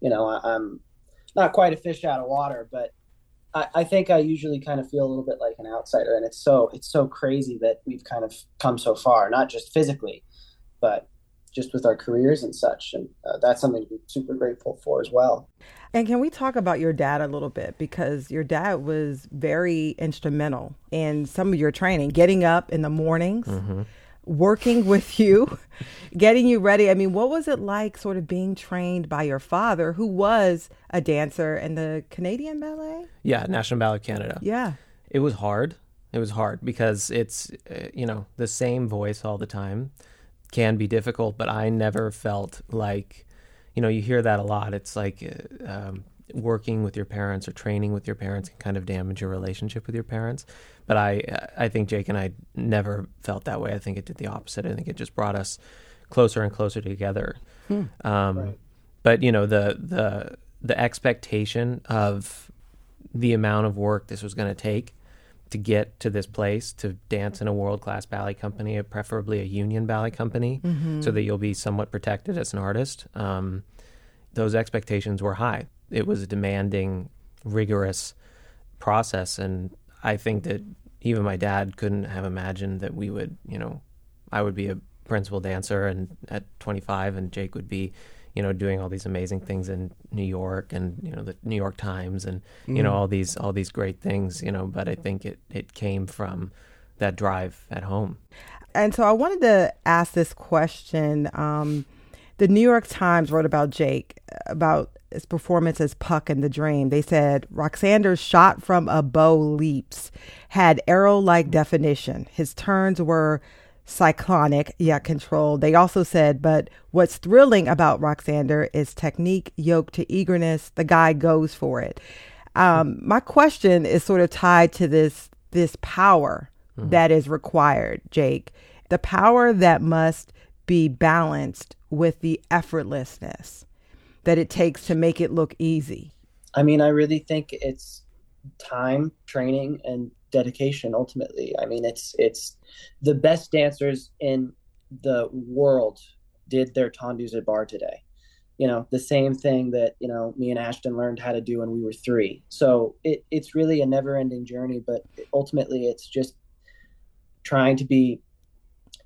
Speaker 9: You know I, am not quite a fish out of water, but I, I think I usually kind of feel a little bit like an outsider. And it's so it's so crazy that we've kind of come so far, not just physically, but just with our careers and such. And uh, that's something to be super grateful for as well.
Speaker 2: And can we talk about your dad a little bit? Because your dad was very instrumental in some of your training, getting up in the mornings, mm-hmm. working with you, getting you ready. I mean, what was it like sort of being trained by your father, who was a dancer in the Canadian Ballet?
Speaker 8: Yeah, National Ballet of Canada.
Speaker 2: Yeah.
Speaker 8: It was hard. It was hard because it's, uh, you know, the same voice all the time can be difficult, but I never felt like, you know, you hear that a lot. It's like uh, um, working with your parents or training with your parents can kind of damage your relationship with your parents. But I, I think Jake and I never felt that way. I think it did the opposite. I think it just brought us closer and closer together. Hmm. Um, right. But you know, the the the expectation of the amount of work this was going to take to get to this place to dance in a world class ballet company, preferably a union ballet company, mm-hmm. so that you'll be somewhat protected as an artist. Um, those expectations were high. It was a demanding, rigorous process, and I think that even my dad couldn't have imagined that we would, you know, I would be a principal dancer and at 25, and Jake would be you know, doing all these amazing things in New York and you know the New York Times and you know mm. all these all these great things, you know. But I think it it came from that drive at home.
Speaker 2: And so I wanted to ask this question. Um, the New York Times wrote about Jake about his performance as Puck in the Dream. They said Roxander's shot from a bow leaps had arrow like definition. His turns were cyclonic yet controlled. They also said, but what's thrilling about Roxander is technique yoked to eagerness. The guy goes for it. Um, my question is sort of tied to this this power mm-hmm. that is required, Jake. The power that must be balanced with the effortlessness that it takes to make it look easy.
Speaker 9: I mean, I really think it's time, training, and dedication ultimately. I mean, it's it's the best dancers in the world did their tendus at barre today. You know, the same thing that, you know, me and Ashton learned how to do when we were three. So it, it's really a never ending journey, but ultimately it's just trying to be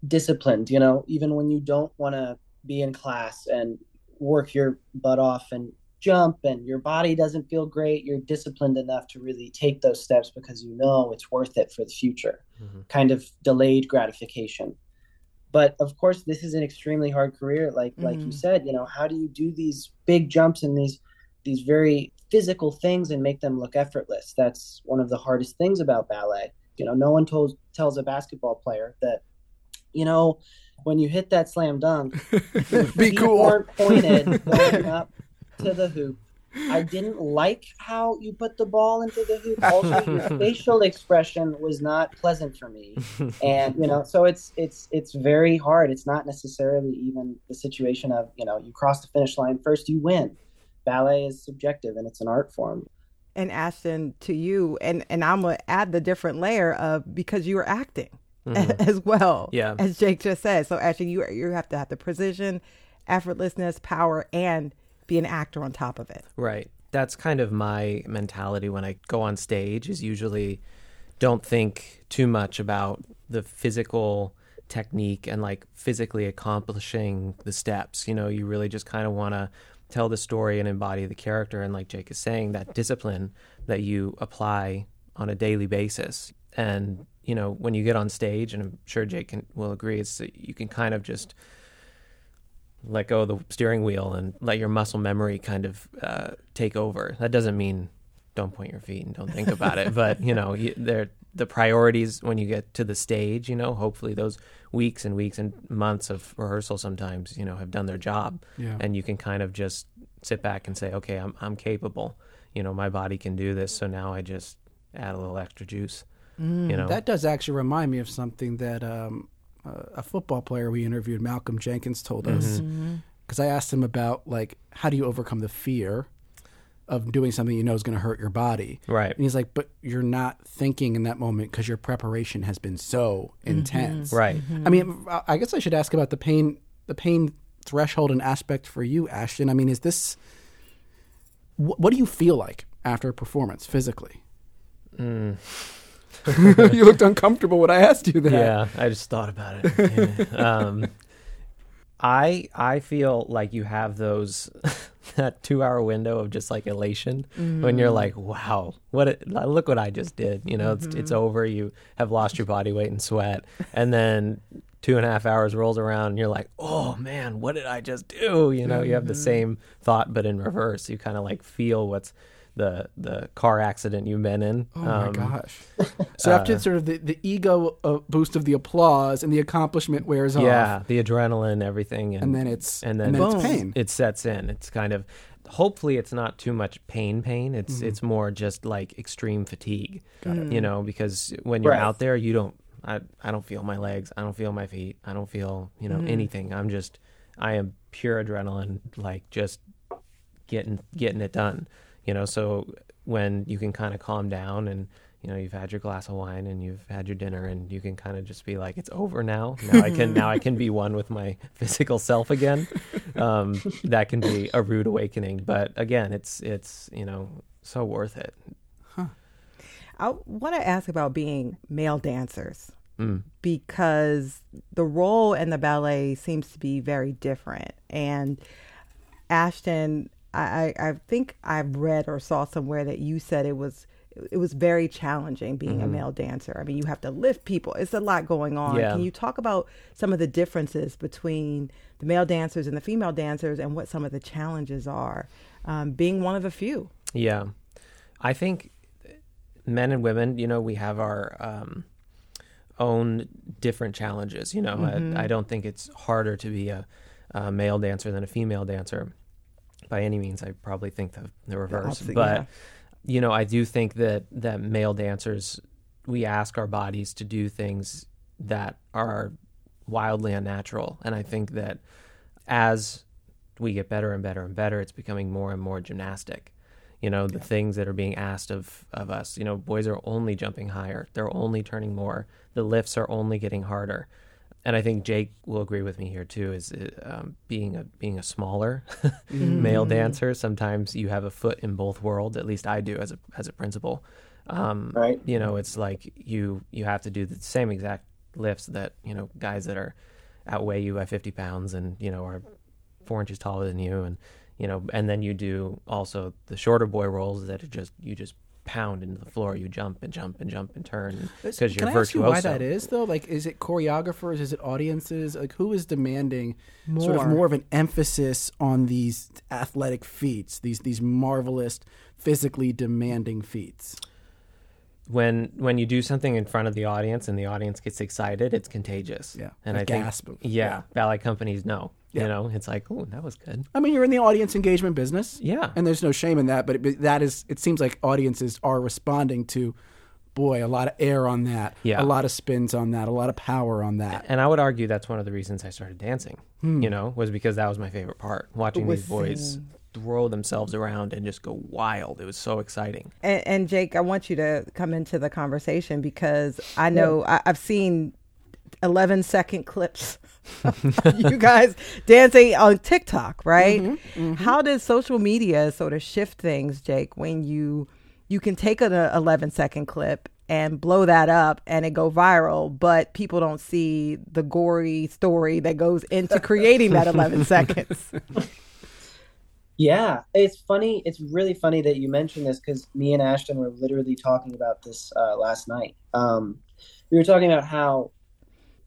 Speaker 9: disciplined, you know, even when you don't want to be in class and work your butt off and jump and your body doesn't feel great, you're disciplined enough to really take those steps because you know it's worth it for the future. Mm-hmm. Kind of delayed gratification. But of course, this is an extremely hard career. Like mm-hmm. like you mm-hmm. said, you know, how do you do these big jumps and these these very physical things and make them look effortless? That's one of the hardest things about ballet. You know, no one tells tells a basketball player that, you know, when you hit that slam dunk,
Speaker 1: be cool.
Speaker 9: weren't pointed going up to the hoop. I didn't like how you put the ball into the hoop. Also, your facial expression was not pleasant for me, and you know, so it's it's it's very hard. It's not necessarily even the situation of you know you cross the finish line first, you win. Ballet is subjective and it's an art form.
Speaker 2: And Ashton, to you, and and I'm gonna add the different layer of because you were acting mm-hmm. as well.
Speaker 8: Yeah.
Speaker 2: As Jake just said. So actually you you have to have the precision, effortlessness, power, and be an actor on top of it.
Speaker 8: Right. That's kind of my mentality when I go on stage is usually don't think too much about the physical technique and like physically accomplishing the steps. You know, you really just kind of want to tell the story and embody the character and like Jake is saying that discipline that you apply on a daily basis. And you know, when you get on stage, and I'm sure Jake can, will agree, it's you can kind of just let go of the steering wheel and let your muscle memory kind of uh, take over. That doesn't mean don't point your feet and don't think about it, but you know, you, they're the priorities when you get to the stage. You know, hopefully those weeks and weeks and months of rehearsal sometimes you know have done their job,
Speaker 1: yeah.
Speaker 8: and you can kind of just sit back and say, okay, I'm I'm capable. You know, my body can do this, so now I just add a little extra juice.
Speaker 1: Mm, you know, that does actually remind me of something that um, uh, a football player we interviewed, Malcolm Jenkins, told us. Because mm-hmm. mm-hmm. I asked him about like how do you overcome the fear of doing something you know is going to hurt your body.
Speaker 8: Right.
Speaker 1: And he's like, but you're not thinking in that moment because your preparation has been so mm-hmm. intense.
Speaker 8: Right. Mm-hmm.
Speaker 1: I mean, I guess I should ask about the pain, the pain threshold and aspect for you, Ashton. I mean, is this wh- what do you feel like after a performance physically?
Speaker 8: Mm.
Speaker 1: you looked uncomfortable when I asked you that.
Speaker 8: Yeah, I just thought about it. Yeah. um, I I feel like you have those that two hour window of just like elation mm-hmm. when you're mm-hmm. like, wow, what it, look what I just did. You know, mm-hmm. it's it's over. You have lost your body weight and sweat, and then two and a half hours rolls around and you're like, oh man, what did I just do? You know, mm-hmm. you have the mm-hmm. same thought but in reverse. You kind of like feel what's the the car accident you've been in.
Speaker 1: Oh my um, gosh! So after uh, sort of the, the ego uh, boost of the applause and the accomplishment wears
Speaker 8: off, yeah, the adrenaline, everything,
Speaker 1: and, and then it's and then, and then it's pain.
Speaker 8: It sets in. It's kind of hopefully it's not too much pain pain it's mm-hmm. it's more just like extreme fatigue you know because when you're right. out there you don't I, I don't feel my legs i don't feel my feet i don't feel you know mm. anything i'm just i am pure adrenaline like just getting getting it done you know so when you can kind of calm down and you know you've had your glass of wine and you've had your dinner and you can kind of just be like it's over now now i can now i can be one with my physical self again um, that can be a rude awakening but again it's it's you know so worth it
Speaker 2: huh. i want to ask about being male dancers
Speaker 8: mm.
Speaker 2: because the role in the ballet seems to be very different and ashton I, I think I've read or saw somewhere that you said it was it was very challenging being mm-hmm. a male dancer. I mean, you have to lift people. It's a lot going on.
Speaker 8: Yeah.
Speaker 2: Can you talk about some of the differences between the male dancers and the female dancers, and what some of the challenges are, um, being one of a few?
Speaker 8: Yeah, I think men and women, you know, we have our um, own different challenges. You know, mm-hmm. I, I, don't think it's harder to be a, a male dancer than a female dancer by any means. I probably think the, the reverse. but yeah. you know, I do think that that male dancers we ask our bodies to do things that are wildly unnatural, and I think that as we get better and better and better, it's becoming more and more gymnastic. You know, the yeah. things that are being asked of, of us. You know, boys are only jumping higher. They're only turning more. The lifts are only getting harder and I think Jake will agree with me here too. Is uh, um, being a being a smaller mm-hmm. male dancer, sometimes you have a foot in both worlds. At least I do as a as a principal. Um,
Speaker 9: right.
Speaker 8: You know, it's like you you have to do the same exact lifts that you know guys that are outweigh you by fifty pounds and you know are four inches taller than you and you know, and then you do also the shorter boy rolls that are just you just pound into the floor. You jump and jump and jump and turn because you're
Speaker 1: Can I ask you why that is though? Like, is it choreographers? Is it audiences? Like, who is demanding sort of
Speaker 2: More.
Speaker 1: more of an emphasis on these athletic feats? These these marvelous, physically demanding feats.
Speaker 8: when when you do something in front of the audience and the audience gets excited, it's contagious.
Speaker 1: Yeah,
Speaker 8: and
Speaker 1: a
Speaker 8: I think
Speaker 1: gasp of-
Speaker 8: yeah,
Speaker 1: yeah.
Speaker 8: ballet companies know.
Speaker 1: Yeah.
Speaker 8: You know, it's like, oh, that was good.
Speaker 1: I mean, you're in the audience engagement business.
Speaker 8: Yeah.
Speaker 1: and there's no shame in that. But it, that is, it seems like audiences are responding to, boy, a lot of air on that.
Speaker 8: Yeah.
Speaker 1: a lot of spins on that. A lot of power on that.
Speaker 8: And I would argue that's one of the reasons I started dancing.
Speaker 1: Hmm.
Speaker 8: You know, was because that was my favorite part. Watching
Speaker 2: Was
Speaker 8: these boys
Speaker 2: seeing-
Speaker 8: throw themselves around and just go wild. It was so exciting.
Speaker 2: And, and Jake, I want you to come into the conversation because I know I, I've seen 11 second clips of you guys dancing on TikTok, right? How does social media sort of shift things, Jake, when you you can take an 11 second clip and blow that up and it go viral, but people don't see the gory story that goes into creating that 11 seconds.
Speaker 9: Yeah, it's funny. It's really funny that you mentioned this because me and Ashton were literally talking about this uh, last night. Um, we were talking about how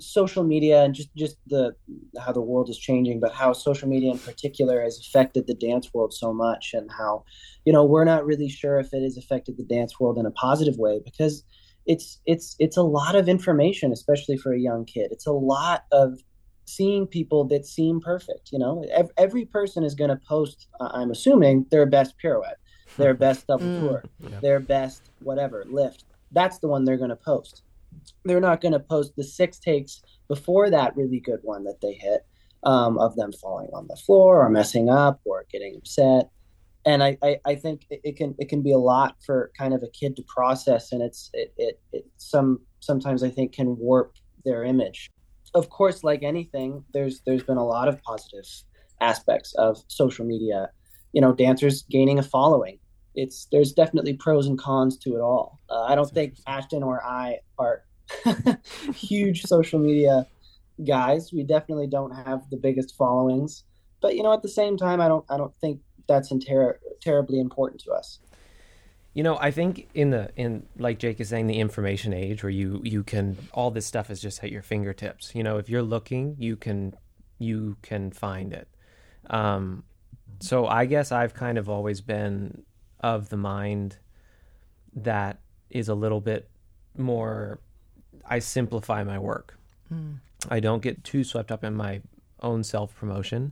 Speaker 9: social media and just just the how the world is changing, but how social media in particular has affected the dance world so much, and how you know we're not really sure if it has affected the dance world in a positive way because it's it's it's a lot of information, especially for a young kid. It's a lot of seeing people that seem perfect. You know, Ev- every person is going to post. uh, I'm assuming their best pirouette, their best double
Speaker 2: Mm.
Speaker 9: tour, their best whatever lift. That's the one they're going to post. They're not going to post the six takes before that really good one that they hit um, of them falling on the floor or messing up or getting upset. And I, I, I think it, can it can be a lot for kind of a kid to process, and it's it, it, it some sometimes I think can warp their image of course, like anything, there's there's been a lot of positive aspects of social media. You know, dancers gaining a following. It's there's definitely pros and cons to it all. Uh, I don't think Ashton or I are huge social media guys. We definitely don't have the biggest followings, but you know, at the same time, I don't I don't think that's ter- terribly important to us.
Speaker 8: You know, I think in the in like Jake is saying, the information age where you you can all this stuff is just at your fingertips. You know, if you're looking, you can you can find it. Um, so I guess I've kind of always been of the mind that is a little bit more. I simplify my work. Hmm. I don't get too swept up in my own self promotion,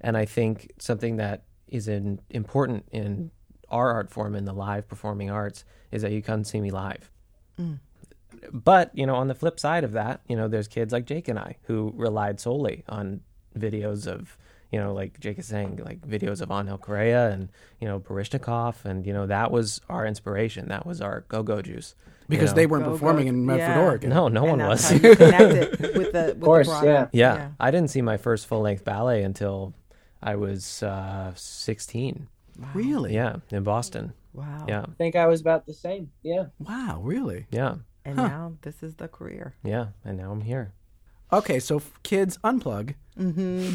Speaker 8: and I think something that is in, important in our art form in the live performing arts is that you come see me live. Hmm. But, you know, on the flip side of that, you know, there's kids like Jake and I who relied solely on videos of, you know, like Jake is saying, like videos of Angel Corella and, you know, Baryshnikov. And, you know, that was our inspiration. That was our go go juice. you
Speaker 1: Because
Speaker 8: know?
Speaker 1: they weren't
Speaker 2: Go,
Speaker 1: performing
Speaker 2: go.
Speaker 1: in Medford,
Speaker 2: Yeah.
Speaker 1: Oregon.
Speaker 8: No, no
Speaker 2: And
Speaker 8: one
Speaker 2: that's
Speaker 8: was.
Speaker 2: how you connected with the, with
Speaker 9: course,
Speaker 2: the
Speaker 9: yeah.
Speaker 2: product.
Speaker 8: Yeah. I didn't see my first full length ballet until I was uh, 16.
Speaker 1: Really?
Speaker 8: Yeah, in Boston.
Speaker 2: Wow.
Speaker 8: Yeah,
Speaker 9: I think I was about the same. Yeah.
Speaker 1: Wow, really?
Speaker 8: yeah,
Speaker 2: And now this is the career.
Speaker 8: yeah. And now I'm here.
Speaker 1: Okay, so f- kids, unplug.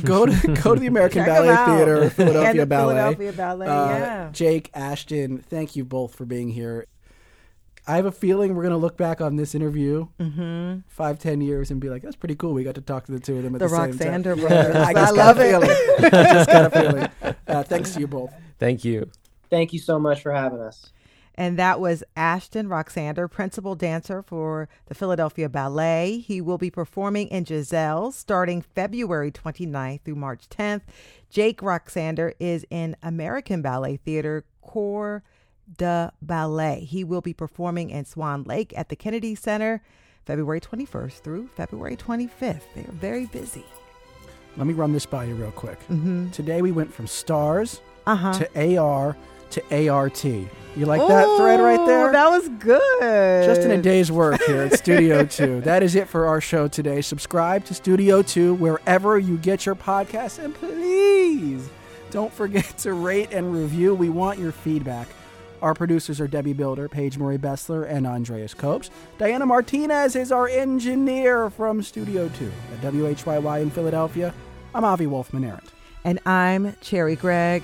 Speaker 1: Go to go to the American
Speaker 2: Mm-hmm. Check 'em
Speaker 1: Ballet. Theater, Philadelphia
Speaker 2: the
Speaker 1: Ballet.
Speaker 2: Philadelphia Ballet,
Speaker 1: Uh,
Speaker 2: yeah.
Speaker 1: Jake, Ashton, thank you both for being here. I have a feeling we're going to look back on this interview five, ten years and be like, "That's pretty cool." We got to talk to the two of them at
Speaker 2: The
Speaker 1: the, same time.
Speaker 2: Roxander brothers.
Speaker 1: I,
Speaker 2: I love it.
Speaker 1: feeling. I just got a feeling. Uh, thanks to you both.
Speaker 8: Thank you.
Speaker 9: Thank you so much for having us.
Speaker 2: And that was Ashton Roxander, principal dancer for the Philadelphia Ballet. He will be performing in Giselle starting February 29th through March 10th. Jake Roxander is in American Ballet Theater Corps de Ballet. He will be performing in Swan Lake at the Kennedy Center February 21st through February 25th. They're very busy.
Speaker 1: Let me run this by you real quick.
Speaker 2: Mm-hmm.
Speaker 1: Today we went from stars
Speaker 2: Uh-huh.
Speaker 1: to AR to ART. You like that thread right there?
Speaker 2: That was good.
Speaker 1: Just in a day's work here at Studio 2. That is it for our show today. Subscribe to Studio 2 wherever you get your podcasts. And please don't forget to rate and review. We want your feedback. Our producers are Debbie Builder, Paige Murray Bessler, and Andreas Copes. Diana Martinez is our engineer from Studio 2 at WHYY in Philadelphia. I'm Avi Wolfman Arent.
Speaker 2: And I'm Cherry Gregg.